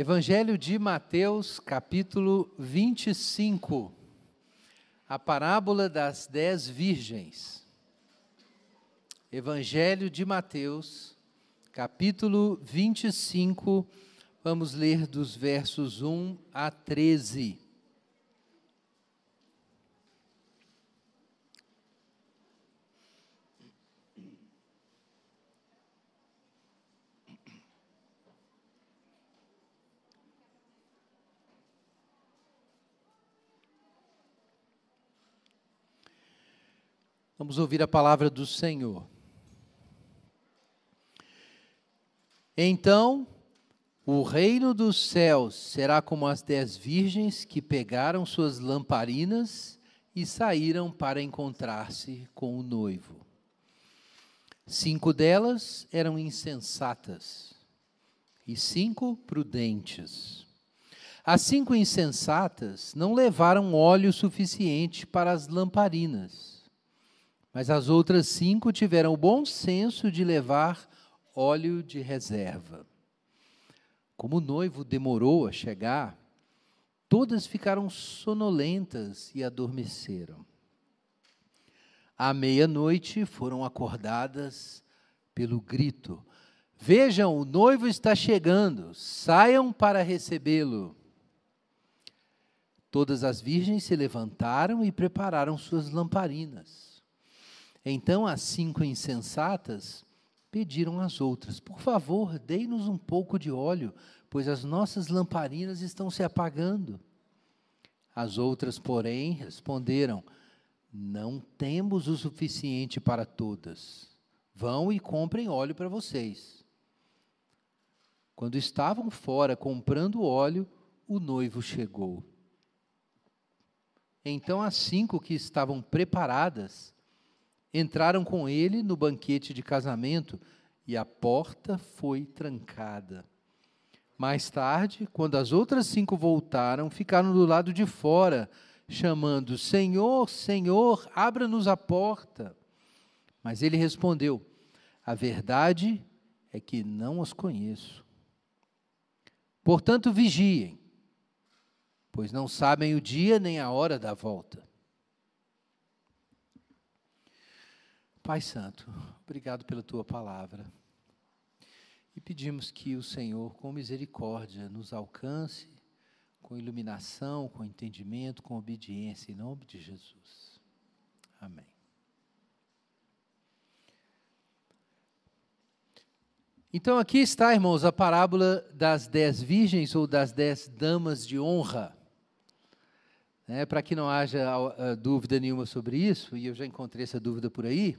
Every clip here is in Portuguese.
Evangelho de Mateus, capítulo 25. A parábola das dez virgens. Evangelho de Mateus, capítulo 25. Vamos ler dos versos 1 a 13. Vamos ouvir a palavra do Senhor. Então, o reino dos céus será como as dez virgens que pegaram suas lamparinas e saíram para encontrar-se com o noivo. Cinco delas eram insensatas e cinco prudentes. As cinco insensatas não levaram óleo suficiente para as lamparinas mas as outras cinco tiveram o bom senso de levar óleo de reserva. Como o noivo demorou a chegar, todas ficaram sonolentas e adormeceram. À meia-noite foram acordadas pelo grito: Vejam, o noivo está chegando, saiam para recebê-lo. Todas as virgens se levantaram e prepararam suas lamparinas. Então as cinco insensatas pediram às outras: Por favor, dei-nos um pouco de óleo, pois as nossas lamparinas estão se apagando. As outras, porém, responderam: Não temos o suficiente para todas. Vão e comprem óleo para vocês. Quando estavam fora comprando óleo, o noivo chegou. Então as cinco que estavam preparadas entraram com ele no banquete de casamento e a porta foi trancada. Mais tarde, quando as outras cinco voltaram, ficaram do lado de fora, chamando: Senhor, Senhor, abra-nos a porta. Mas ele respondeu: A verdade é que não os conheço. Portanto, vigiem, pois não sabem o dia nem a hora da volta. Pai Santo, obrigado pela tua palavra. E pedimos que o Senhor, com misericórdia, nos alcance com iluminação, com entendimento, com obediência, em nome de Jesus. Amém. Então, aqui está, irmãos, a parábola das dez virgens ou das dez damas de honra. É, Para que não haja uh, dúvida nenhuma sobre isso, e eu já encontrei essa dúvida por aí,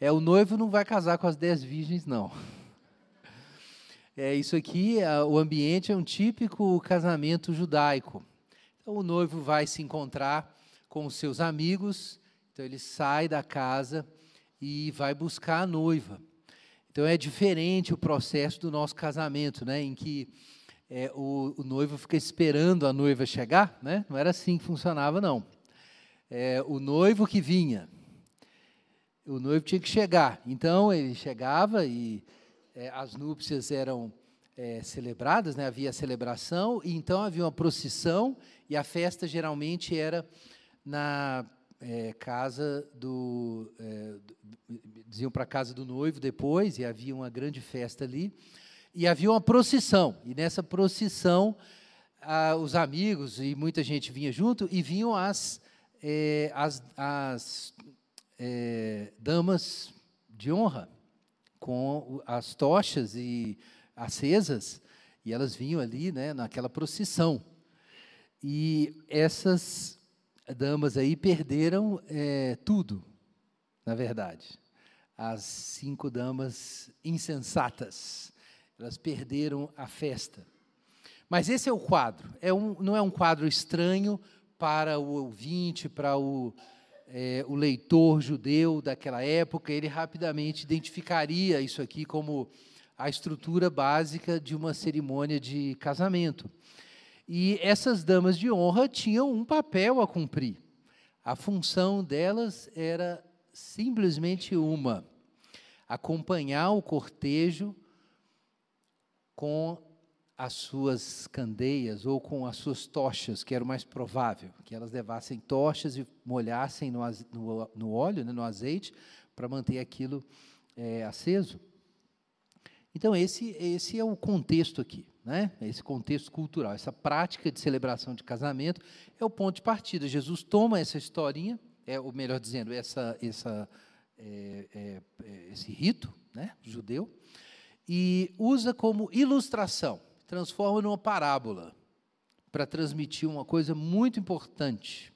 é o noivo não vai casar com as dez virgens, não. É isso aqui, é, o ambiente é um típico casamento judaico. Então o noivo vai se encontrar com os seus amigos, então ele sai da casa e vai buscar a noiva. Então é diferente o processo do nosso casamento, né, em que é, o, o, noivo fica esperando a noiva chegar, né? Não era assim que funcionava, não. É, o noivo que vinha, o noivo tinha que chegar. Então ele chegava e é, as núpcias eram é, celebradas, né? havia celebração, e então havia uma procissão, e a festa geralmente era na é, casa do. É, diziam para a casa do noivo depois, e havia uma grande festa ali, e havia uma procissão, e nessa procissão os amigos e muita gente vinha junto, e vinham as, é, as, as é, damas de honra com as tochas e acesas e elas vinham ali, né, naquela procissão. E essas damas aí perderam é, tudo, na verdade. As cinco damas insensatas, elas perderam a festa. Mas esse é o quadro. É um, não é um quadro estranho para o ouvinte, para o é, o leitor judeu daquela época, ele rapidamente identificaria isso aqui como a estrutura básica de uma cerimônia de casamento. E essas damas de honra tinham um papel a cumprir. A função delas era simplesmente uma: acompanhar o cortejo com as suas candeias ou com as suas tochas, que era o mais provável, que elas levassem tochas e molhassem no, no, no óleo, né, no azeite, para manter aquilo é, aceso. Então, esse, esse é o contexto aqui, né? esse contexto cultural, essa prática de celebração de casamento é o ponto de partida. Jesus toma essa historinha, é, ou melhor dizendo, essa, essa, é, é, esse rito né, judeu, e usa como ilustração transforma numa parábola para transmitir uma coisa muito importante.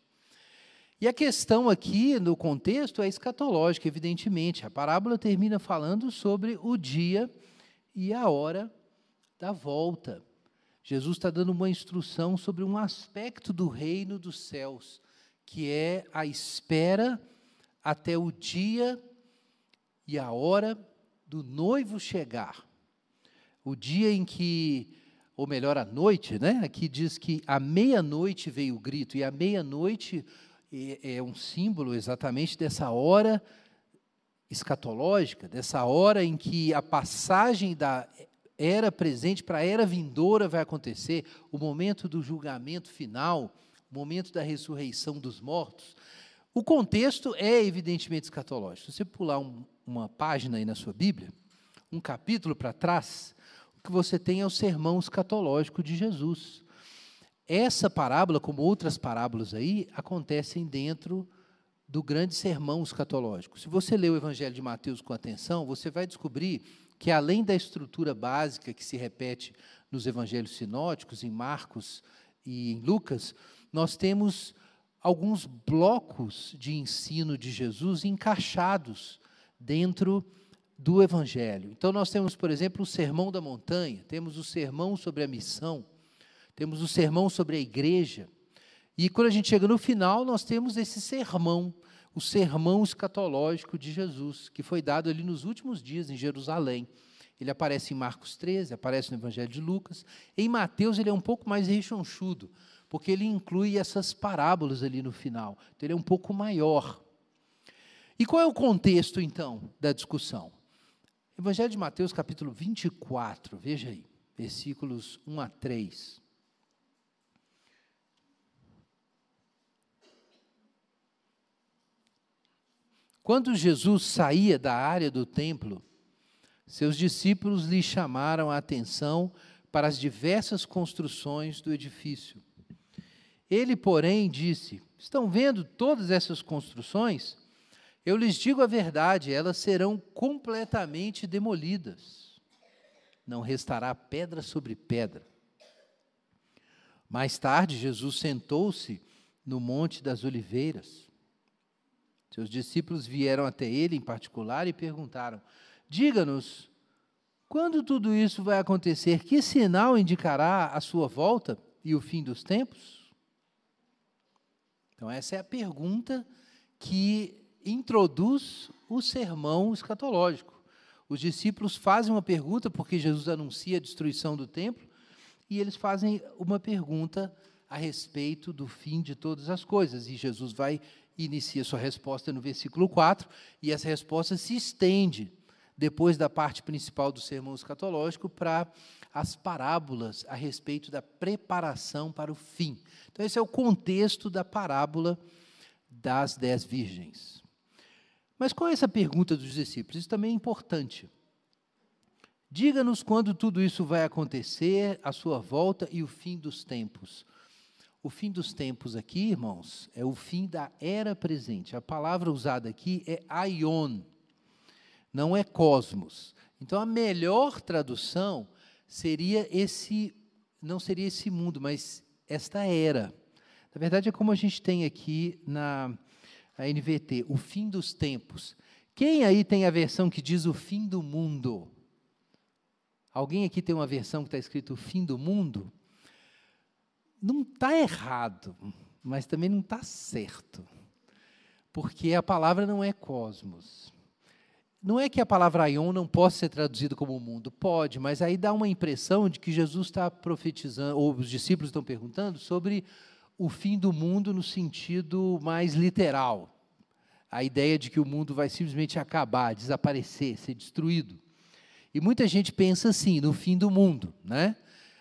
E a questão aqui, no contexto, é escatológica, evidentemente. A parábola termina falando sobre o dia e a hora da volta. Jesus está dando uma instrução sobre um aspecto do reino dos céus, que é a espera até o dia e a hora do noivo chegar. O dia em que ou melhor, à noite, né? Aqui diz que à meia-noite veio o grito, e a meia-noite é, é um símbolo exatamente dessa hora escatológica, dessa hora em que a passagem da era presente para a era vindoura vai acontecer, o momento do julgamento final, o momento da ressurreição dos mortos. O contexto é evidentemente escatológico. Se você pular um, uma página aí na sua Bíblia, um capítulo para trás, que você tem é o sermão escatológico de Jesus. Essa parábola, como outras parábolas aí, acontecem dentro do grande sermão escatológico. Se você ler o Evangelho de Mateus com atenção, você vai descobrir que, além da estrutura básica que se repete nos evangelhos sinóticos, em Marcos e em Lucas, nós temos alguns blocos de ensino de Jesus encaixados dentro do Evangelho. Então, nós temos, por exemplo, o Sermão da Montanha, temos o Sermão sobre a Missão, temos o Sermão sobre a Igreja. E quando a gente chega no final, nós temos esse sermão, o sermão escatológico de Jesus, que foi dado ali nos últimos dias em Jerusalém. Ele aparece em Marcos 13, aparece no Evangelho de Lucas. Em Mateus, ele é um pouco mais rechonchudo, porque ele inclui essas parábolas ali no final. Então, ele é um pouco maior. E qual é o contexto, então, da discussão? Evangelho de Mateus, capítulo 24, veja aí, versículos 1 a 3. Quando Jesus saía da área do templo, seus discípulos lhe chamaram a atenção para as diversas construções do edifício. Ele, porém, disse: Estão vendo todas essas construções? Eu lhes digo a verdade, elas serão completamente demolidas. Não restará pedra sobre pedra. Mais tarde, Jesus sentou-se no Monte das Oliveiras. Seus discípulos vieram até ele em particular e perguntaram: Diga-nos, quando tudo isso vai acontecer? Que sinal indicará a sua volta e o fim dos tempos? Então, essa é a pergunta que introduz o sermão escatológico. Os discípulos fazem uma pergunta, porque Jesus anuncia a destruição do templo, e eles fazem uma pergunta a respeito do fim de todas as coisas. E Jesus vai inicia sua resposta no versículo 4, e essa resposta se estende depois da parte principal do sermão escatológico para as parábolas a respeito da preparação para o fim. Então, esse é o contexto da parábola das dez virgens. Mas qual é essa pergunta dos discípulos? Isso também é importante. Diga-nos quando tudo isso vai acontecer, a sua volta e o fim dos tempos. O fim dos tempos aqui, irmãos, é o fim da era presente. A palavra usada aqui é aion, não é cosmos. Então a melhor tradução seria esse, não seria esse mundo, mas esta era. Na verdade é como a gente tem aqui na a NVT, o fim dos tempos. Quem aí tem a versão que diz o fim do mundo? Alguém aqui tem uma versão que está escrito o fim do mundo? Não está errado, mas também não está certo. Porque a palavra não é cosmos. Não é que a palavra aion não possa ser traduzida como mundo. Pode, mas aí dá uma impressão de que Jesus está profetizando, ou os discípulos estão perguntando sobre o fim do mundo no sentido mais literal. A ideia de que o mundo vai simplesmente acabar, desaparecer, ser destruído. E muita gente pensa assim, no fim do mundo, né?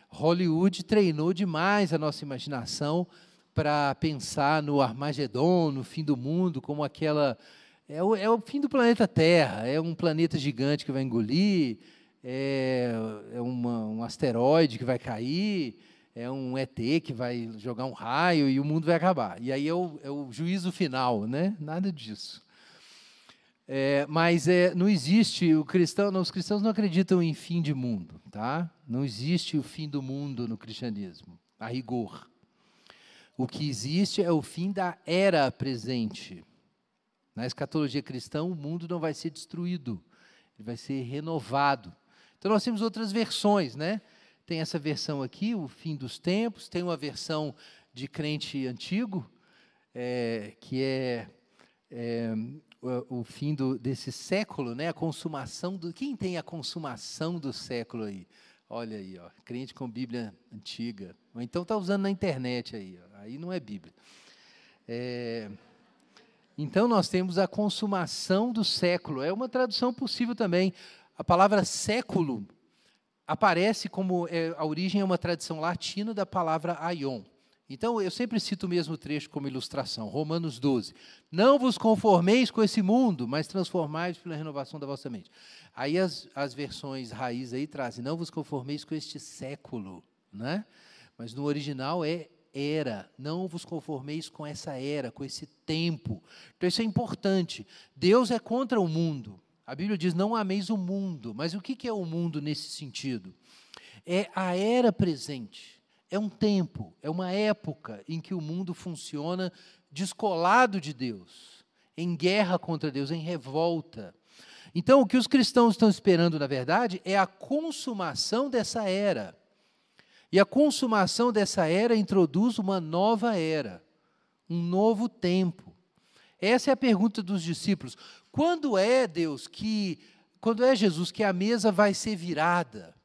Hollywood treinou demais a nossa imaginação para pensar no Armagedon, no fim do mundo, como aquela. É o, é o fim do planeta Terra, é um planeta gigante que vai engolir, é, é uma, um asteroide que vai cair, é um ET que vai jogar um raio e o mundo vai acabar. E aí é o, é o juízo final, né? Nada disso. É, mas é, não existe o cristão, não, os cristãos não acreditam em fim de mundo, tá? Não existe o fim do mundo no cristianismo, a rigor. O que existe é o fim da era presente. Na escatologia cristã, o mundo não vai ser destruído, ele vai ser renovado. Então nós temos outras versões, né? Tem essa versão aqui, o fim dos tempos, tem uma versão de crente antigo, é, que é, é o, fim do, desse século, né? A consumação do. Quem tem a consumação do século aí? Olha aí, ó, crente com Bíblia antiga. Ou então está usando na internet aí, ó, aí não é Bíblia. É, então nós temos a consumação do século. É uma tradução possível também. A palavra século aparece como é, a origem é uma tradição latina da palavra aion. Então, eu sempre cito o mesmo trecho como ilustração, Romanos 12. Não vos conformeis com esse mundo, mas transformai-vos pela renovação da vossa mente. Aí as, as versões raiz aí trazem, não vos conformeis com este século, né? Mas no original é era, não vos conformeis com essa era, com esse tempo. Então isso é importante. Deus é contra o mundo. A Bíblia diz: não ameis o mundo. Mas o que é o mundo nesse sentido? É a era presente é um tempo, é uma época em que o mundo funciona descolado de Deus, em guerra contra Deus, em revolta. Então, o que os cristãos estão esperando, na verdade, é a consumação dessa era. E a consumação dessa era introduz uma nova era, um novo tempo. Essa é a pergunta dos discípulos. Quando é, Deus, que quando é Jesus que a mesa vai ser virada?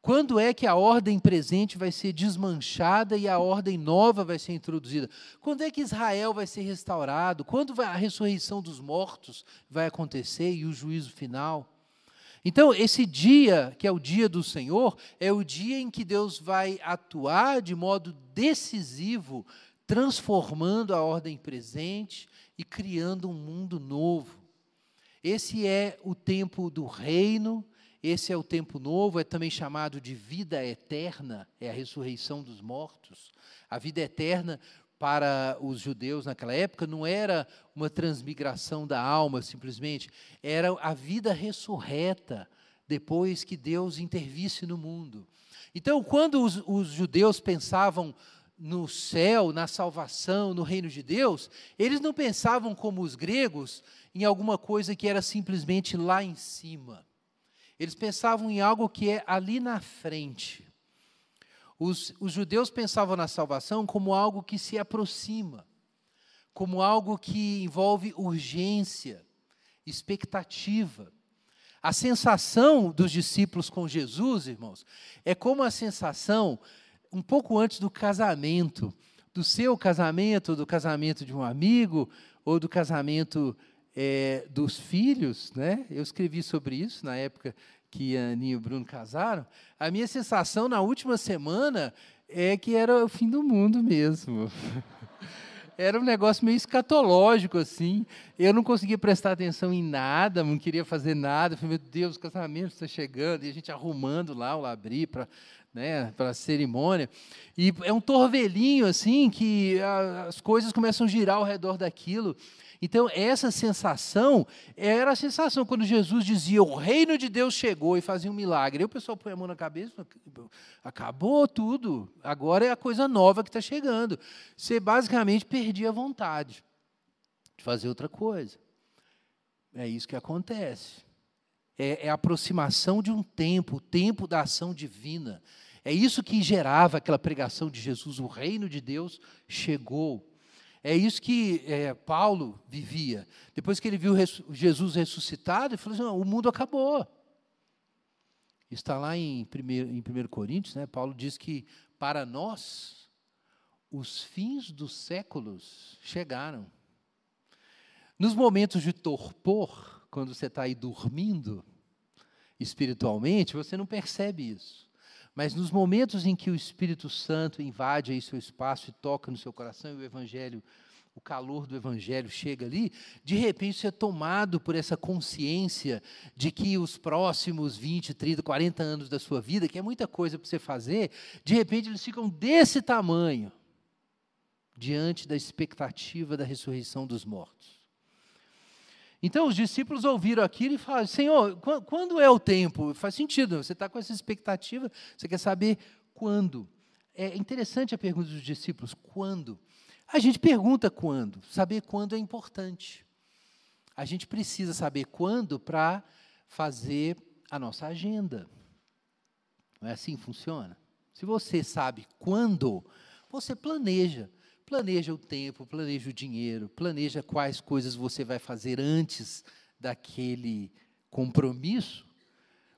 Quando é que a ordem presente vai ser desmanchada e a ordem nova vai ser introduzida? Quando é que Israel vai ser restaurado? Quando a ressurreição dos mortos vai acontecer e o juízo final? Então, esse dia, que é o dia do Senhor, é o dia em que Deus vai atuar de modo decisivo, transformando a ordem presente e criando um mundo novo. Esse é o tempo do reino esse é o tempo novo, é também chamado de vida eterna, é a ressurreição dos mortos. A vida eterna para os judeus naquela época não era uma transmigração da alma simplesmente, era a vida ressurreta depois que Deus intervisse no mundo. Então, quando os, os judeus pensavam no céu, na salvação, no reino de Deus, eles não pensavam como os gregos em alguma coisa que era simplesmente lá em cima. Eles pensavam em algo que é ali na frente. Os, os judeus pensavam na salvação como algo que se aproxima, como algo que envolve urgência, expectativa. A sensação dos discípulos com Jesus, irmãos, é como a sensação um pouco antes do casamento, do seu casamento, do casamento de um amigo, ou do casamento é, dos filhos, né? Eu escrevi sobre isso na época que a Aninha e o Bruno casaram. A minha sensação na última semana é que era o fim do mundo mesmo. Era um negócio meio escatológico, assim. Eu não conseguia prestar atenção em nada, não queria fazer nada. Eu falei, meu Deus, o casamento está chegando. E a gente arrumando lá o labri para né, para a cerimônia. E é um torvelinho, assim, que as coisas começam a girar ao redor daquilo. Então, essa sensação era a sensação quando Jesus dizia: O reino de Deus chegou e fazia um milagre. Aí o pessoal põe a mão na cabeça, acabou tudo, agora é a coisa nova que está chegando. Você basicamente perdia a vontade de fazer outra coisa. É isso que acontece. É, é a aproximação de um tempo, o tempo da ação divina. É isso que gerava aquela pregação de Jesus: o reino de Deus chegou. É isso que é, Paulo vivia. Depois que ele viu Jesus ressuscitado, ele falou assim: o mundo acabou. Está lá em 1, em 1 Coríntios, né? Paulo diz que para nós os fins dos séculos chegaram. Nos momentos de torpor, quando você está aí dormindo espiritualmente, você não percebe isso. Mas nos momentos em que o Espírito Santo invade aí seu espaço e toca no seu coração e o Evangelho, o calor do Evangelho chega ali, de repente você é tomado por essa consciência de que os próximos 20, 30, 40 anos da sua vida, que é muita coisa para você fazer, de repente eles ficam desse tamanho diante da expectativa da ressurreição dos mortos. Então os discípulos ouviram aquilo e falaram: Senhor, quando é o tempo? Faz sentido, você está com essa expectativa, você quer saber quando. É interessante a pergunta dos discípulos: quando? A gente pergunta quando, saber quando é importante. A gente precisa saber quando para fazer a nossa agenda. Não é assim que funciona? Se você sabe quando, você planeja planeja o tempo, planeja o dinheiro, planeja quais coisas você vai fazer antes daquele compromisso.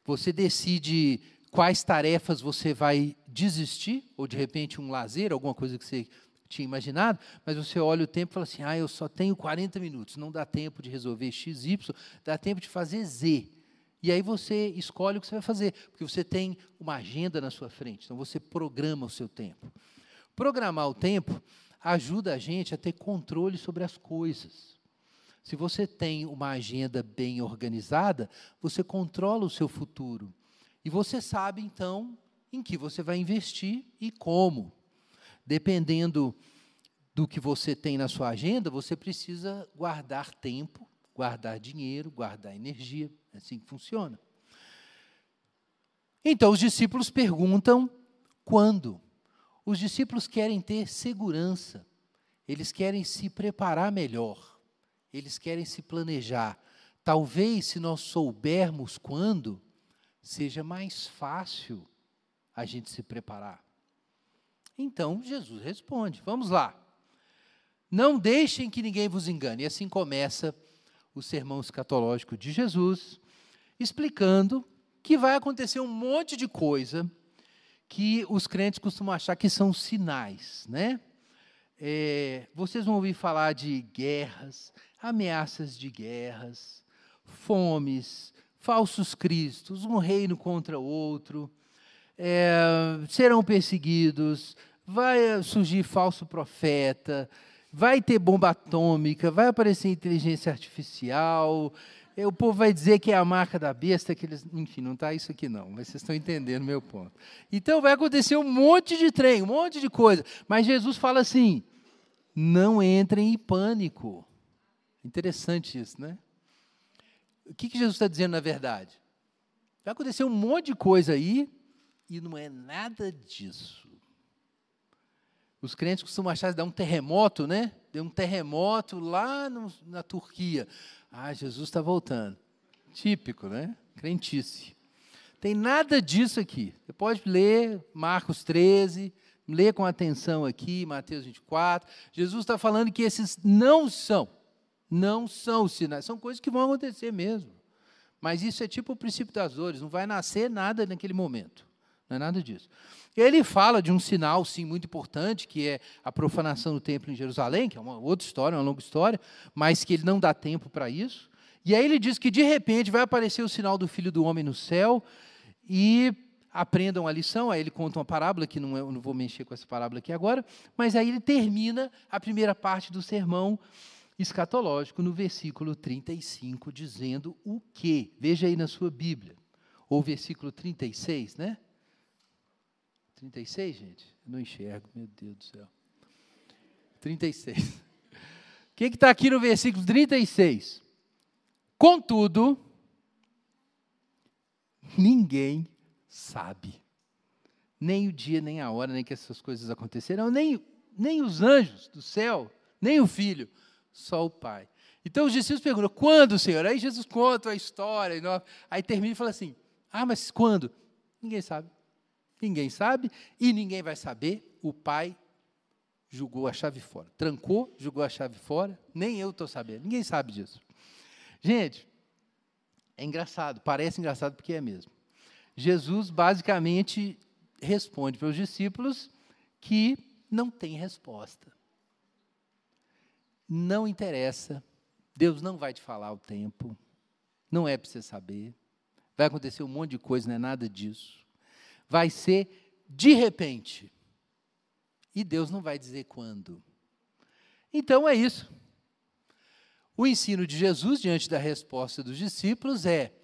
Você decide quais tarefas você vai desistir, ou de repente um lazer, alguma coisa que você tinha imaginado, mas você olha o tempo e fala assim: ah, eu só tenho 40 minutos, não dá tempo de resolver X, Y, dá tempo de fazer Z. E aí você escolhe o que você vai fazer, porque você tem uma agenda na sua frente, então você programa o seu tempo. Programar o tempo ajuda a gente a ter controle sobre as coisas. Se você tem uma agenda bem organizada, você controla o seu futuro. E você sabe, então, em que você vai investir e como. Dependendo do que você tem na sua agenda, você precisa guardar tempo, guardar dinheiro, guardar energia. É assim que funciona. Então, os discípulos perguntam quando. Os discípulos querem ter segurança, eles querem se preparar melhor, eles querem se planejar. Talvez, se nós soubermos quando, seja mais fácil a gente se preparar. Então, Jesus responde: vamos lá. Não deixem que ninguém vos engane. E assim começa o sermão escatológico de Jesus, explicando que vai acontecer um monte de coisa que os crentes costumam achar que são sinais, né? É, vocês vão ouvir falar de guerras, ameaças de guerras, fomes, falsos cristos, um reino contra outro, é, serão perseguidos, vai surgir falso profeta, vai ter bomba atômica, vai aparecer inteligência artificial, o povo vai dizer que é a marca da besta, que eles, enfim, não está isso aqui não, mas vocês estão entendendo meu ponto. Então vai acontecer um monte de trem, um monte de coisa, mas Jesus fala assim: não entrem em pânico. Interessante isso, né? O que, que Jesus está dizendo na verdade? Vai acontecer um monte de coisa aí e não é nada disso. Os crentes costumam achar que dá um terremoto, né? Deu um terremoto lá no, na Turquia. Ah, Jesus está voltando. Típico, né? Crentice. Tem nada disso aqui. Você pode ler Marcos 13, ler com atenção aqui, Mateus 24. Jesus está falando que esses não são, não são sinais, são coisas que vão acontecer mesmo. Mas isso é tipo o princípio das dores, não vai nascer nada naquele momento. Não é nada disso. Ele fala de um sinal, sim, muito importante, que é a profanação do templo em Jerusalém, que é uma outra história, uma longa história, mas que ele não dá tempo para isso. E aí ele diz que de repente vai aparecer o sinal do Filho do Homem no céu e aprendam a lição. Aí ele conta uma parábola, que não, é, eu não vou mexer com essa parábola aqui agora, mas aí ele termina a primeira parte do sermão escatológico no versículo 35, dizendo o quê? Veja aí na sua Bíblia. Ou versículo 36, né? 36, gente? Eu não enxergo, meu Deus do céu. 36. O que está aqui no versículo 36? Contudo, ninguém sabe. Nem o dia, nem a hora, nem que essas coisas acontecerão, nem, nem os anjos do céu, nem o filho, só o Pai. Então os discípulos perguntam: quando, Senhor? Aí Jesus conta a história, aí termina e fala assim: ah, mas quando? Ninguém sabe. Ninguém sabe e ninguém vai saber. O pai jogou a chave fora. Trancou, jogou a chave fora. Nem eu estou sabendo. Ninguém sabe disso. Gente, é engraçado. Parece engraçado porque é mesmo. Jesus basicamente responde para os discípulos que não tem resposta. Não interessa. Deus não vai te falar o tempo. Não é para você saber. Vai acontecer um monte de coisa, não é nada disso vai ser de repente. E Deus não vai dizer quando. Então é isso. O ensino de Jesus diante da resposta dos discípulos é: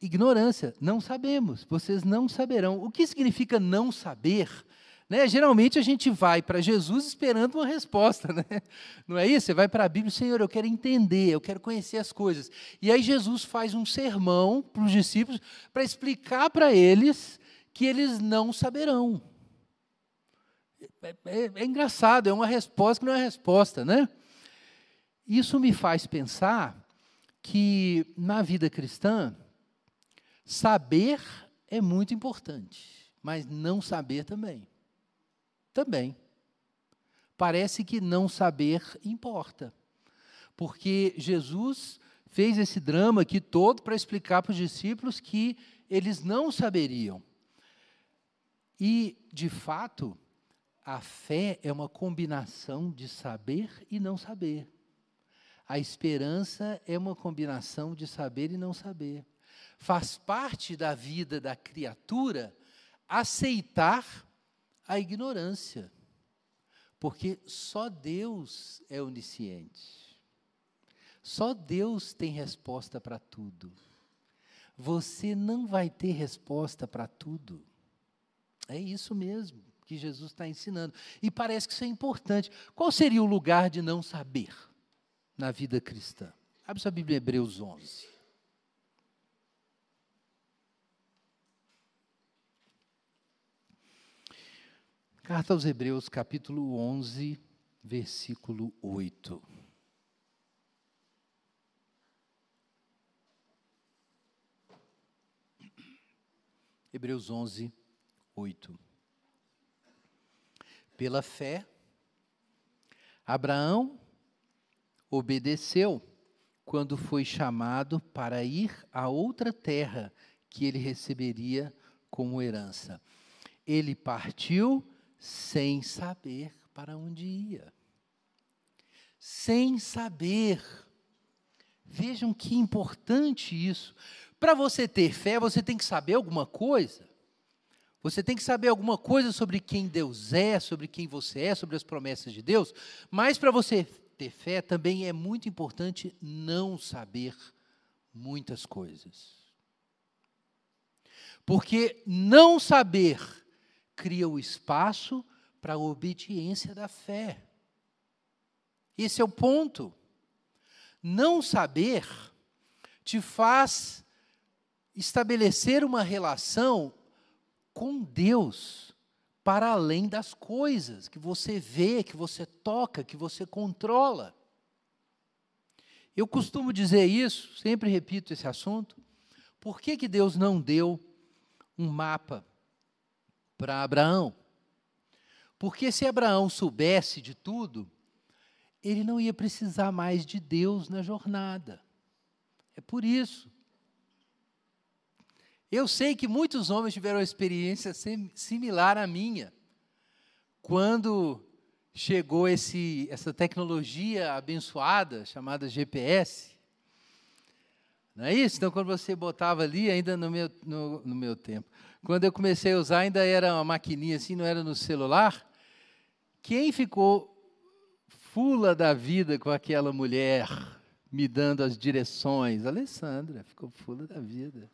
ignorância, não sabemos, vocês não saberão. O que significa não saber? Né? Geralmente a gente vai para Jesus esperando uma resposta, né? não é isso? Você vai para a Bíblia, Senhor, eu quero entender, eu quero conhecer as coisas. E aí Jesus faz um sermão para os discípulos para explicar para eles que eles não saberão. É, é, é, engraçado, é uma resposta que não é resposta, né? Isso me faz pensar que na vida cristã, saber é muito importante, mas não saber também também. Parece que não saber importa. Porque Jesus fez esse drama aqui todo para explicar para os discípulos que eles não saberiam. E, de fato, a fé é uma combinação de saber e não saber. A esperança é uma combinação de saber e não saber. Faz parte da vida da criatura aceitar a ignorância. Porque só Deus é onisciente. Só Deus tem resposta para tudo. Você não vai ter resposta para tudo. É isso mesmo que Jesus está ensinando. E parece que isso é importante. Qual seria o lugar de não saber na vida cristã? Abre sua Bíblia, Hebreus 11. Carta aos Hebreus, capítulo 11, versículo 8. Hebreus 11, 8. Pela fé, Abraão obedeceu quando foi chamado para ir a outra terra que ele receberia como herança. Ele partiu sem saber para onde ia. Sem saber. Vejam que importante isso. Para você ter fé, você tem que saber alguma coisa. Você tem que saber alguma coisa sobre quem Deus é, sobre quem você é, sobre as promessas de Deus. Mas para você ter fé, também é muito importante não saber muitas coisas. Porque não saber cria o espaço para a obediência da fé. Esse é o ponto. Não saber te faz estabelecer uma relação com Deus para além das coisas que você vê, que você toca, que você controla. Eu costumo dizer isso, sempre repito esse assunto. Por que, que Deus não deu um mapa para Abraão. Porque se Abraão soubesse de tudo, ele não ia precisar mais de Deus na jornada. É por isso. Eu sei que muitos homens tiveram uma experiência similar à minha. Quando chegou esse, essa tecnologia abençoada chamada GPS. Não é isso? Então, quando você botava ali, ainda no meu, no, no meu tempo, quando eu comecei a usar, ainda era uma maquininha assim, não era no celular. Quem ficou fula da vida com aquela mulher me dando as direções? Alessandra ficou fula da vida.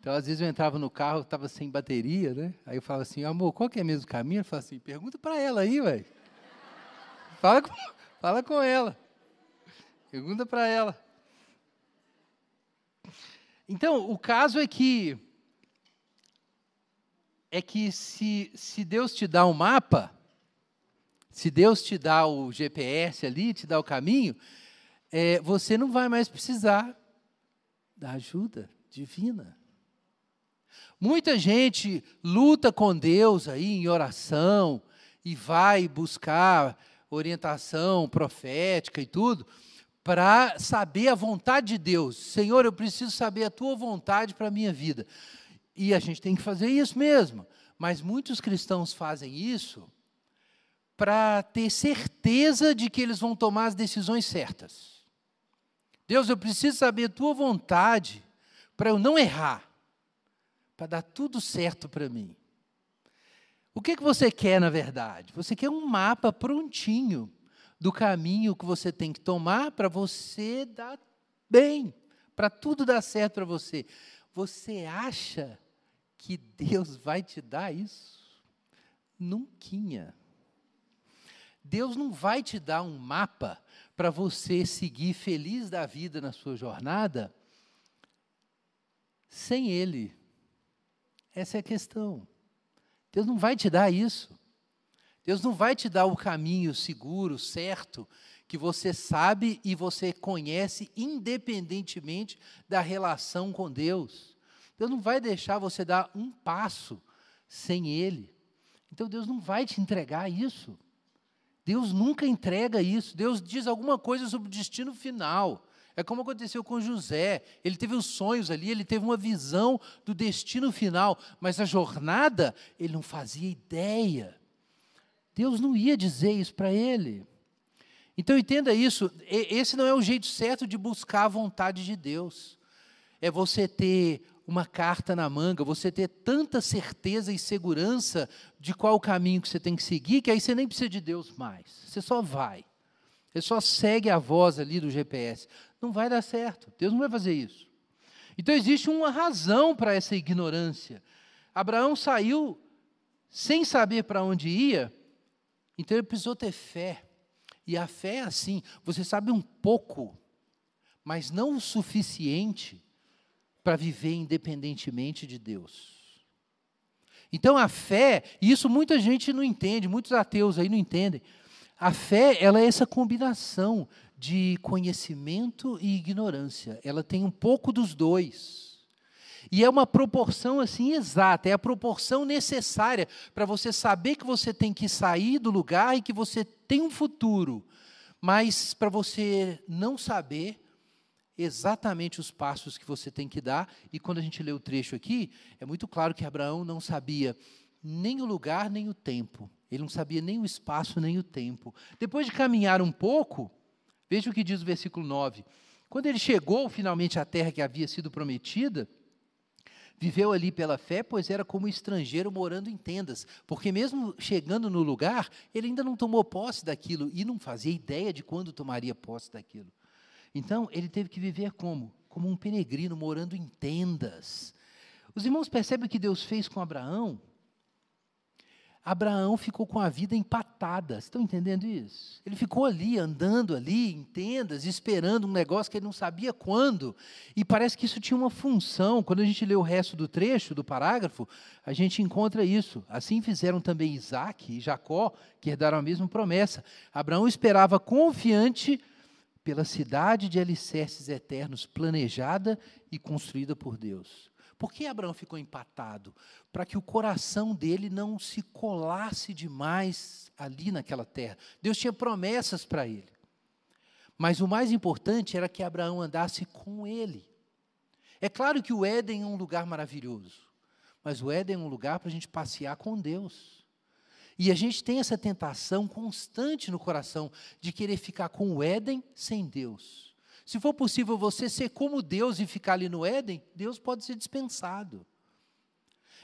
Então, às vezes eu entrava no carro, estava sem bateria, né? Aí eu falava assim, amor, qual que é mesmo o caminho? Eu falava assim, pergunta para ela aí, velho. Fala com, fala com ela. Pergunta para ela. Então, o caso é que é que se, se Deus te dá um mapa, se Deus te dá o GPS ali, te dá o caminho, é, você não vai mais precisar da ajuda divina. Muita gente luta com Deus aí em oração e vai buscar orientação profética e tudo, para saber a vontade de Deus. Senhor, eu preciso saber a tua vontade para a minha vida. E a gente tem que fazer isso mesmo. Mas muitos cristãos fazem isso para ter certeza de que eles vão tomar as decisões certas. Deus, eu preciso saber a tua vontade para eu não errar. para dar tudo certo para mim. O que, que você quer, na verdade? Você quer um mapa prontinho do caminho que você tem que tomar para você dar bem, para tudo dar certo para você. Você acha que Deus vai te dar isso? Nunca. Deus não vai te dar um mapa para você seguir feliz da vida na sua jornada sem Ele. Essa é a questão. Deus não vai te dar isso. Deus não vai te dar o caminho seguro, certo, que você sabe e você conhece independentemente da relação com Deus. Deus não vai deixar você dar um passo sem Ele. Então Deus não vai te entregar isso. Deus nunca entrega isso. Deus diz alguma coisa sobre o destino final. É como aconteceu com José. Ele teve os sonhos ali, ele teve uma visão do destino final, mas a jornada ele não fazia ideia. Deus não ia dizer isso para ele. Então entenda isso, esse não é o jeito certo de buscar a vontade de Deus. É você ter uma carta na manga, você ter tanta certeza e segurança de qual caminho que você tem que seguir, que aí você nem precisa de Deus mais. Você só vai. Você só segue a voz ali do GPS. Não vai dar certo. Deus não vai fazer isso. Então existe uma razão para essa ignorância. Abraão saiu sem saber para onde ia, então ele precisou ter fé. E a fé é assim: você sabe um pouco, mas não o suficiente para viver independentemente de Deus. Então a fé, e isso muita gente não entende, muitos ateus aí não entendem. A fé, ela é essa combinação de conhecimento e ignorância. Ela tem um pouco dos dois. E é uma proporção assim exata, é a proporção necessária para você saber que você tem que sair do lugar e que você tem um futuro. Mas para você não saber exatamente os passos que você tem que dar. E quando a gente lê o trecho aqui, é muito claro que Abraão não sabia nem o lugar, nem o tempo. Ele não sabia nem o espaço, nem o tempo. Depois de caminhar um pouco, veja o que diz o versículo 9. Quando ele chegou finalmente à terra que havia sido prometida, viveu ali pela fé, pois era como estrangeiro morando em tendas, porque mesmo chegando no lugar, ele ainda não tomou posse daquilo e não fazia ideia de quando tomaria posse daquilo. Então, ele teve que viver como? Como um peregrino, morando em tendas. Os irmãos percebem o que Deus fez com Abraão? Abraão ficou com a vida empatada. Vocês estão entendendo isso? Ele ficou ali, andando ali, em tendas, esperando um negócio que ele não sabia quando. E parece que isso tinha uma função. Quando a gente lê o resto do trecho, do parágrafo, a gente encontra isso. Assim fizeram também Isaac e Jacó, que herdaram a mesma promessa. Abraão esperava confiante pela cidade de alicerces eternos, planejada e construída por Deus. Por que Abraão ficou empatado? Para que o coração dele não se colasse demais ali naquela terra. Deus tinha promessas para ele. Mas o mais importante era que Abraão andasse com ele. É claro que o Éden é um lugar maravilhoso, mas o Éden é um lugar para a gente passear com Deus. E a gente tem essa tentação constante no coração de querer ficar com o Éden sem Deus. Se for possível você ser como Deus e ficar ali no Éden, Deus pode ser dispensado.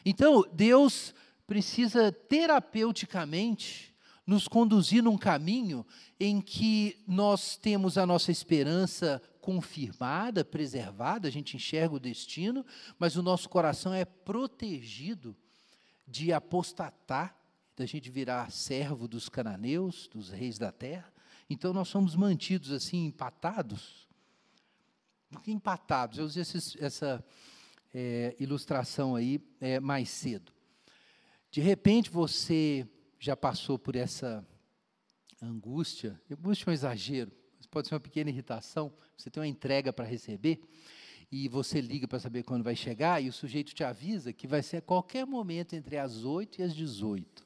Então, Deus precisa terapeuticamente nos conduzir num caminho em que nós temos a nossa esperança confirmada, preservada, a gente enxerga o destino, mas o nosso coração é protegido de apostatar da gente virar servo dos cananeus, dos reis da terra. Então nós somos mantidos assim, empatados. Por que empatados? Eu usei esses, essa é, ilustração aí é, mais cedo. De repente você já passou por essa angústia, angústia é um exagero, pode ser uma pequena irritação, você tem uma entrega para receber, e você liga para saber quando vai chegar, e o sujeito te avisa que vai ser a qualquer momento entre as 8 e as 18.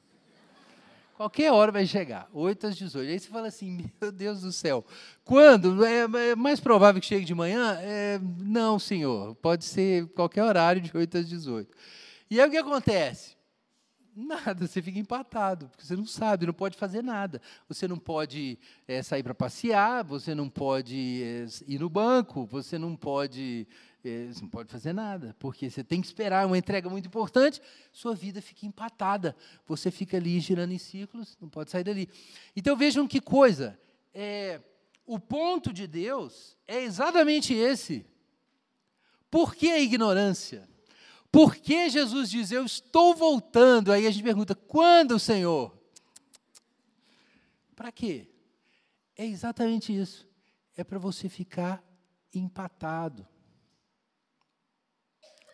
Qualquer hora vai chegar, 8 às 18. Aí você fala assim, meu Deus do céu, quando? É, é mais provável que chegue de manhã? É, não, senhor, pode ser qualquer horário de 8 às 18. E aí o que acontece? Nada, você fica empatado, porque você não sabe, não pode fazer nada. Você não pode é, sair para passear, você não pode é, ir no banco, você não pode é, você não pode fazer nada, porque você tem que esperar uma entrega muito importante, sua vida fica empatada. Você fica ali girando em círculos, não pode sair dali. Então vejam que coisa. É, o ponto de Deus é exatamente esse. Por que a ignorância? Por que Jesus diz, eu estou voltando? Aí a gente pergunta, quando, Senhor? Para quê? É exatamente isso. É para você ficar empatado.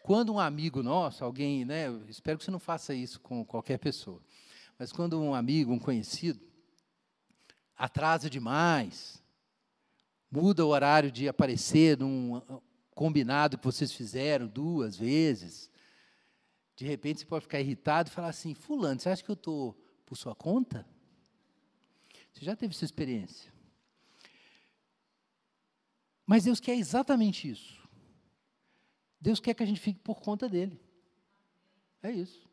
Quando um amigo nosso, alguém, né, espero que você não faça isso com qualquer pessoa, mas quando um amigo, um conhecido, atrasa demais, muda o horário de aparecer num combinado que vocês fizeram duas vezes, de repente você pode ficar irritado e falar assim: Fulano, você acha que eu estou por sua conta? Você já teve essa experiência? Mas Deus quer exatamente isso. Deus quer que a gente fique por conta dele. É isso.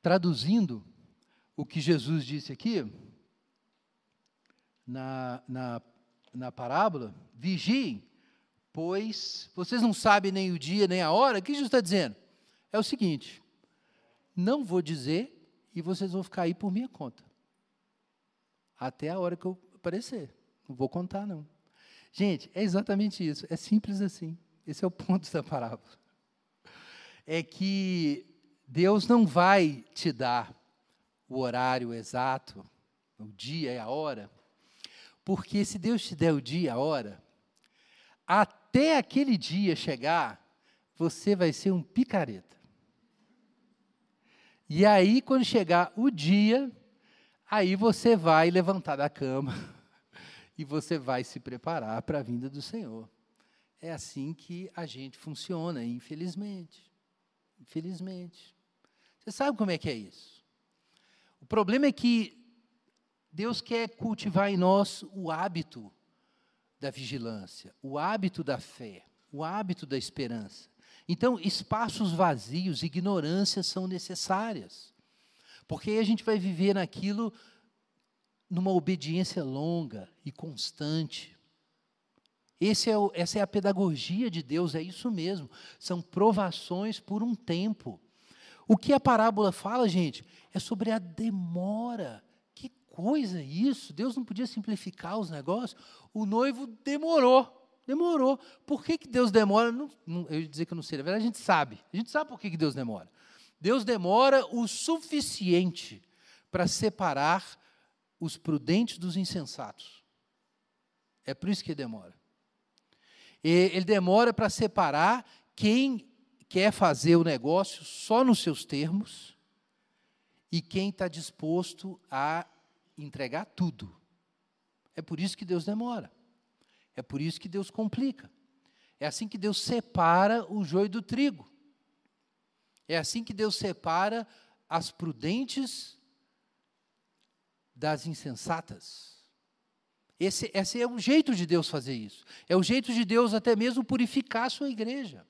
Traduzindo o que Jesus disse aqui, na, na, na parábola, vigiem, pois vocês não sabem nem o dia nem a hora. O que Jesus está dizendo? É o seguinte: não vou dizer e vocês vão ficar aí por minha conta. Até a hora que eu aparecer. Não vou contar, não. Gente, é exatamente isso. É simples assim. Esse é o ponto da parábola. É que Deus não vai te dar o horário exato, o dia e a hora, porque se Deus te der o dia e a hora, até aquele dia chegar, você vai ser um picareta. E aí, quando chegar o dia, aí você vai levantar da cama e você vai se preparar para a vinda do Senhor. É assim que a gente funciona, infelizmente. Infelizmente. Você sabe como é que é isso? O problema é que Deus quer cultivar em nós o hábito da vigilância, o hábito da fé, o hábito da esperança. Então, espaços vazios, ignorâncias são necessárias. Porque aí a gente vai viver naquilo numa obediência longa e constante. É o, essa é a pedagogia de Deus, é isso mesmo. São provações por um tempo. O que a parábola fala, gente, é sobre a demora. Coisa isso! Deus não podia simplificar os negócios. O noivo demorou. Demorou. Por que, que Deus demora? Não, não, eu ia dizer que eu não sei, na verdade a gente sabe. A gente sabe por que, que Deus demora. Deus demora o suficiente para separar os prudentes dos insensatos. É por isso que demora. Ele demora para separar quem quer fazer o negócio só nos seus termos e quem está disposto a entregar tudo. É por isso que Deus demora. É por isso que Deus complica. É assim que Deus separa o joio do trigo. É assim que Deus separa as prudentes das insensatas. Esse, esse é o jeito de Deus fazer isso. É o jeito de Deus até mesmo purificar a sua igreja.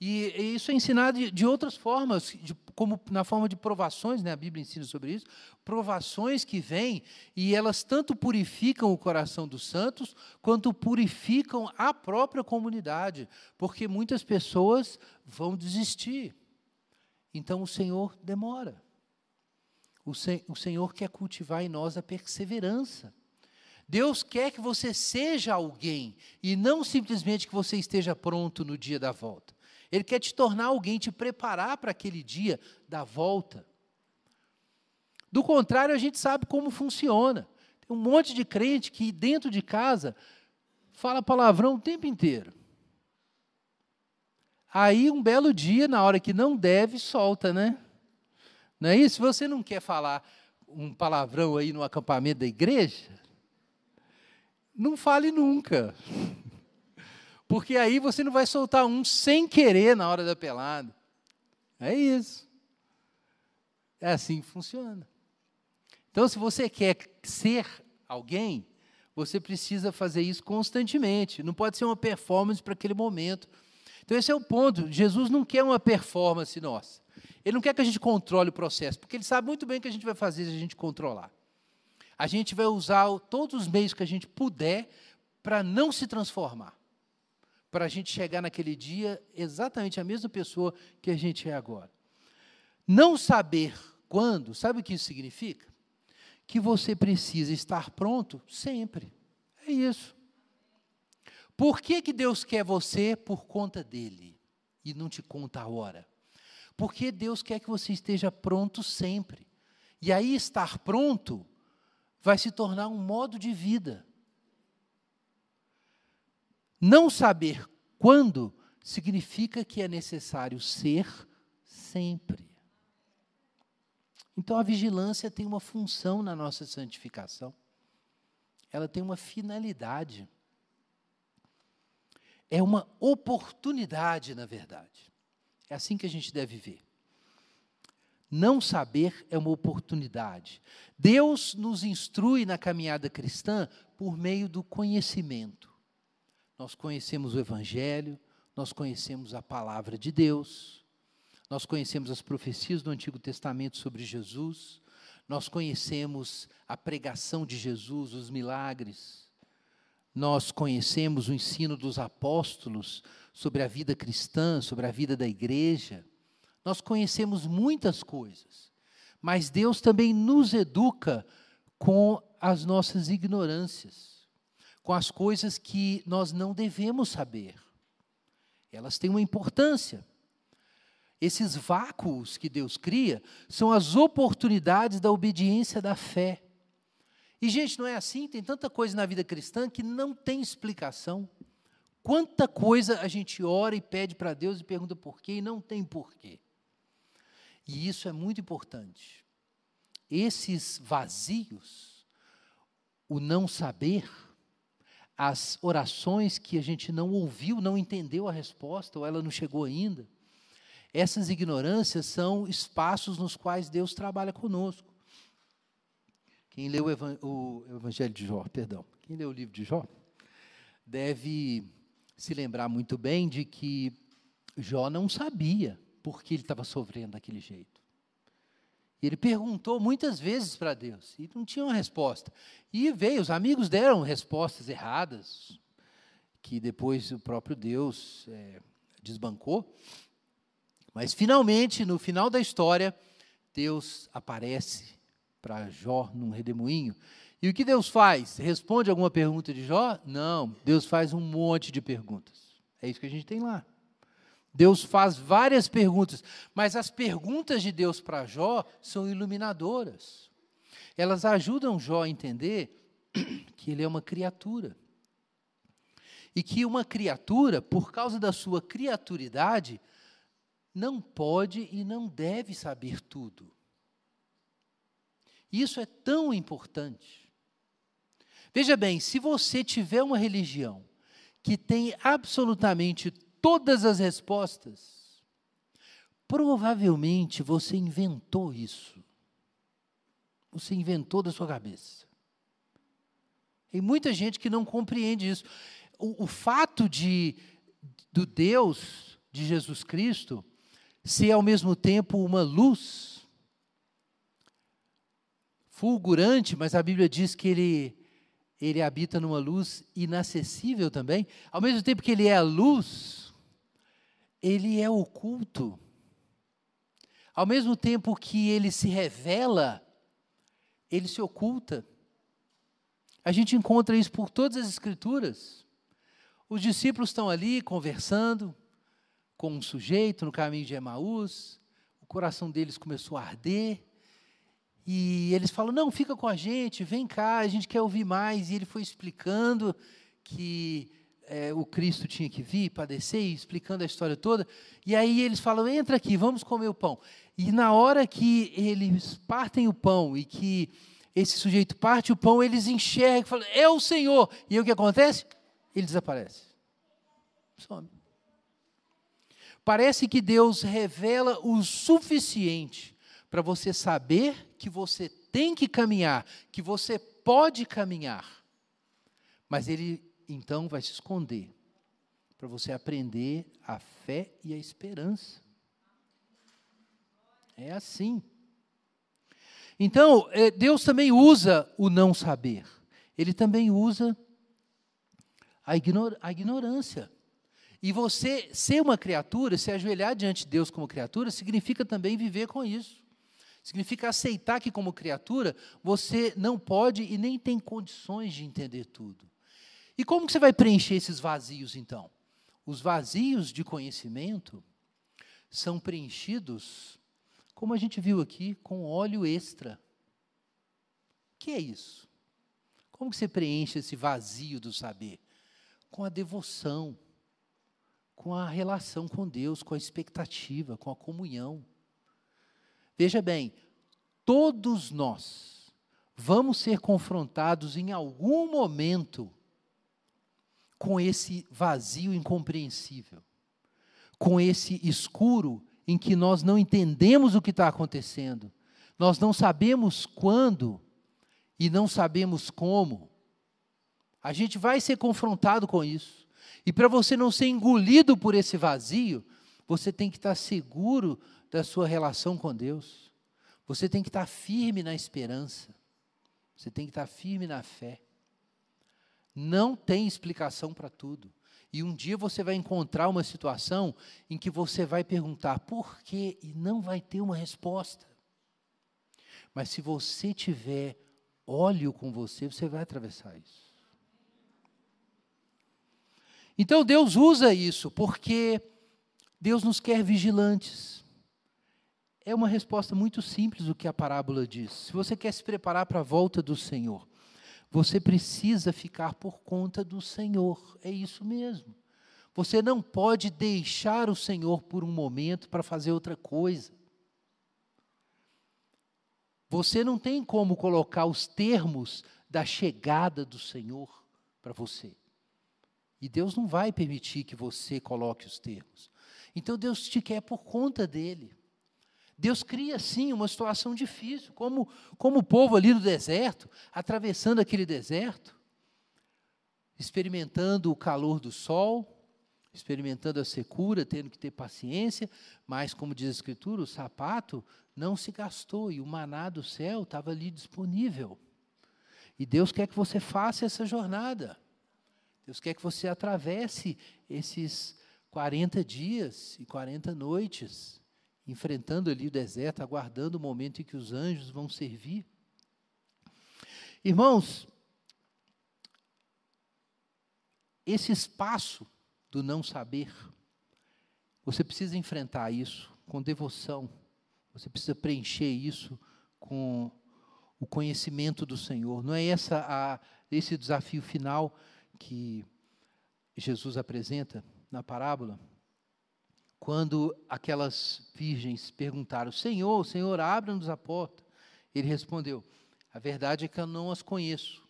E, e isso é ensinado de, de outras formas, de, como na forma de provações, né? a Bíblia ensina sobre isso, provações que vêm e elas tanto purificam o coração dos santos, quanto purificam a própria comunidade, porque muitas pessoas vão desistir. Então o Senhor demora. O, sen, o Senhor quer cultivar em nós a perseverança. Deus quer que você seja alguém e não simplesmente que você esteja pronto no dia da volta. Ele quer te tornar alguém, te preparar para aquele dia da volta. Do contrário, a gente sabe como funciona. Tem um monte de crente que dentro de casa fala palavrão o tempo inteiro. Aí, um belo dia, na hora que não deve, solta, né? Não é isso? Se você não quer falar um palavrão aí no acampamento da igreja, não fale nunca. Porque aí você não vai soltar um sem querer na hora da pelada. É isso. É assim que funciona. Então, se você quer ser alguém, você precisa fazer isso constantemente. Não pode ser uma performance para aquele momento. Então, esse é o ponto. Jesus não quer uma performance nossa. Ele não quer que a gente controle o processo, porque ele sabe muito bem o que a gente vai fazer se a gente controlar a gente vai usar todos os meios que a gente puder para não se transformar, para a gente chegar naquele dia exatamente a mesma pessoa que a gente é agora. Não saber quando, sabe o que isso significa? Que você precisa estar pronto sempre. É isso. Por que, que Deus quer você por conta dele e não te conta a hora? Porque Deus quer que você esteja pronto sempre. E aí, estar pronto vai se tornar um modo de vida. Não saber quando significa que é necessário ser sempre. Então, a vigilância tem uma função na nossa santificação. Ela tem uma finalidade é uma oportunidade, na verdade. É assim que a gente deve ver. Não saber é uma oportunidade. Deus nos instrui na caminhada cristã por meio do conhecimento. Nós conhecemos o Evangelho, nós conhecemos a palavra de Deus, nós conhecemos as profecias do Antigo Testamento sobre Jesus, nós conhecemos a pregação de Jesus, os milagres, nós conhecemos o ensino dos apóstolos sobre a vida cristã, sobre a vida da igreja. Nós conhecemos muitas coisas, mas Deus também nos educa com as nossas ignorâncias, com as coisas que nós não devemos saber. Elas têm uma importância. Esses vácuos que Deus cria são as oportunidades da obediência da fé. E, gente, não é assim? Tem tanta coisa na vida cristã que não tem explicação. Quanta coisa a gente ora e pede para Deus e pergunta por quê e não tem porquê. E isso é muito importante. Esses vazios, o não saber, as orações que a gente não ouviu, não entendeu a resposta, ou ela não chegou ainda, essas ignorâncias são espaços nos quais Deus trabalha conosco. Quem leu o, Evangelho de Jó, perdão, quem leu o livro de Jó, deve se lembrar muito bem de que Jó não sabia por que ele estava sofrendo daquele jeito. E ele perguntou muitas vezes para Deus e não tinha uma resposta. E veio, os amigos deram respostas erradas, que depois o próprio Deus é, desbancou. Mas finalmente, no final da história, Deus aparece para Jó num redemoinho. E o que Deus faz? Responde alguma pergunta de Jó? Não, Deus faz um monte de perguntas. É isso que a gente tem lá. Deus faz várias perguntas, mas as perguntas de Deus para Jó são iluminadoras. Elas ajudam Jó a entender que ele é uma criatura. E que uma criatura, por causa da sua criaturidade, não pode e não deve saber tudo. Isso é tão importante. Veja bem, se você tiver uma religião que tem absolutamente todas as respostas, provavelmente você inventou isso. Você inventou da sua cabeça. Tem muita gente que não compreende isso. O, o fato de do Deus de Jesus Cristo ser ao mesmo tempo uma luz fulgurante, mas a Bíblia diz que ele, ele habita numa luz inacessível também. Ao mesmo tempo que ele é a luz, ele é oculto. Ao mesmo tempo que ele se revela, ele se oculta. A gente encontra isso por todas as Escrituras. Os discípulos estão ali conversando com um sujeito no caminho de Emaús, o coração deles começou a arder, e eles falam: não, fica com a gente, vem cá, a gente quer ouvir mais. E ele foi explicando que é, o Cristo tinha que vir, padecer, explicando a história toda. E aí eles falam: entra aqui, vamos comer o pão. E na hora que eles partem o pão e que esse sujeito parte o pão, eles enxergam e falam: é o Senhor. E aí o que acontece? Ele desaparece. Some. Parece que Deus revela o suficiente para você saber que você tem que caminhar, que você pode caminhar. Mas ele então vai se esconder para você aprender a fé e a esperança. É assim. Então, é, Deus também usa o não saber. Ele também usa a, ignor a ignorância. E você ser uma criatura, se ajoelhar diante de Deus como criatura, significa também viver com isso. Significa aceitar que, como criatura, você não pode e nem tem condições de entender tudo. E como que você vai preencher esses vazios, então? Os vazios de conhecimento são preenchidos, como a gente viu aqui, com óleo extra. O que é isso? Como que você preenche esse vazio do saber? Com a devoção com a relação com Deus, com a expectativa, com a comunhão. Veja bem, todos nós vamos ser confrontados em algum momento com esse vazio incompreensível, com esse escuro em que nós não entendemos o que está acontecendo, nós não sabemos quando e não sabemos como. A gente vai ser confrontado com isso. E para você não ser engolido por esse vazio, você tem que estar seguro da sua relação com Deus. Você tem que estar firme na esperança. Você tem que estar firme na fé. Não tem explicação para tudo. E um dia você vai encontrar uma situação em que você vai perguntar por quê e não vai ter uma resposta. Mas se você tiver óleo com você, você vai atravessar isso. Então Deus usa isso porque Deus nos quer vigilantes. É uma resposta muito simples o que a parábola diz. Se você quer se preparar para a volta do Senhor, você precisa ficar por conta do Senhor. É isso mesmo. Você não pode deixar o Senhor por um momento para fazer outra coisa. Você não tem como colocar os termos da chegada do Senhor para você. E Deus não vai permitir que você coloque os termos. Então Deus te quer por conta dele. Deus cria sim uma situação difícil, como, como o povo ali no deserto, atravessando aquele deserto, experimentando o calor do sol, experimentando a secura, tendo que ter paciência, mas, como diz a Escritura, o sapato não se gastou e o maná do céu estava ali disponível. E Deus quer que você faça essa jornada. Deus quer que você atravesse esses 40 dias e 40 noites, enfrentando ali o deserto, aguardando o momento em que os anjos vão servir. Irmãos, esse espaço do não saber, você precisa enfrentar isso com devoção, você precisa preencher isso com o conhecimento do Senhor. Não é essa a, esse desafio final que Jesus apresenta na parábola, quando aquelas virgens perguntaram: Senhor, Senhor, abra-nos a porta. Ele respondeu: A verdade é que eu não as conheço.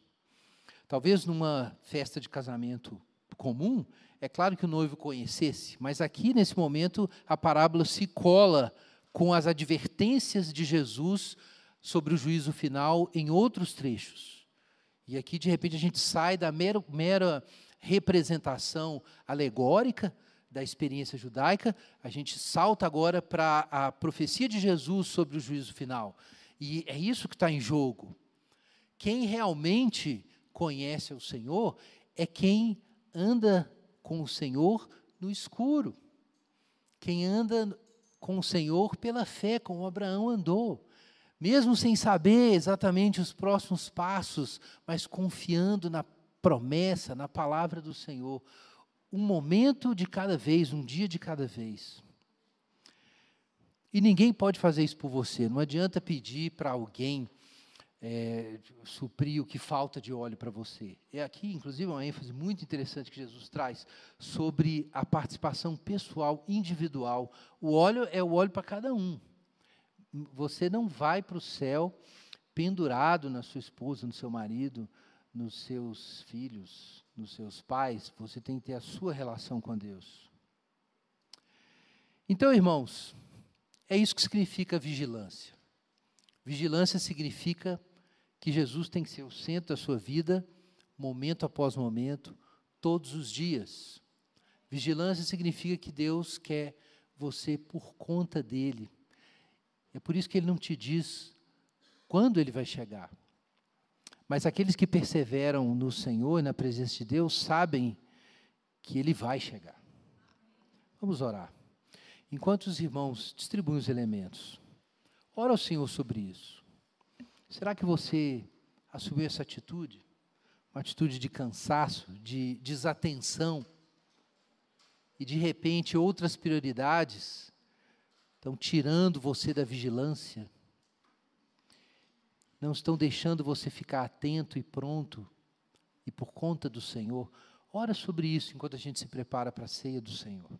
Talvez numa festa de casamento comum, é claro que o noivo conhecesse, mas aqui nesse momento a parábola se cola com as advertências de Jesus sobre o juízo final em outros trechos. E aqui, de repente, a gente sai da mera, mera representação alegórica da experiência judaica, a gente salta agora para a profecia de Jesus sobre o juízo final. E é isso que está em jogo. Quem realmente conhece o Senhor é quem anda com o Senhor no escuro. Quem anda com o Senhor pela fé, como Abraão andou mesmo sem saber exatamente os próximos passos, mas confiando na promessa, na palavra do Senhor, um momento de cada vez, um dia de cada vez. E ninguém pode fazer isso por você, não adianta pedir para alguém é, suprir o que falta de óleo para você. É aqui, inclusive, uma ênfase muito interessante que Jesus traz sobre a participação pessoal, individual. O óleo é o óleo para cada um você não vai para o céu pendurado na sua esposa, no seu marido, nos seus filhos, nos seus pais. Você tem que ter a sua relação com Deus. Então, irmãos, é isso que significa vigilância. Vigilância significa que Jesus tem que ser o centro da sua vida, momento após momento, todos os dias. Vigilância significa que Deus quer você por conta dele, é por isso que ele não te diz quando ele vai chegar. Mas aqueles que perseveram no Senhor, na presença de Deus, sabem que ele vai chegar. Vamos orar. Enquanto os irmãos distribuem os elementos, ora ao Senhor sobre isso. Será que você assumiu essa atitude? Uma atitude de cansaço, de desatenção, e de repente outras prioridades estão tirando você da vigilância, não estão deixando você ficar atento e pronto, e por conta do Senhor. Ora sobre isso enquanto a gente se prepara para a ceia do Senhor.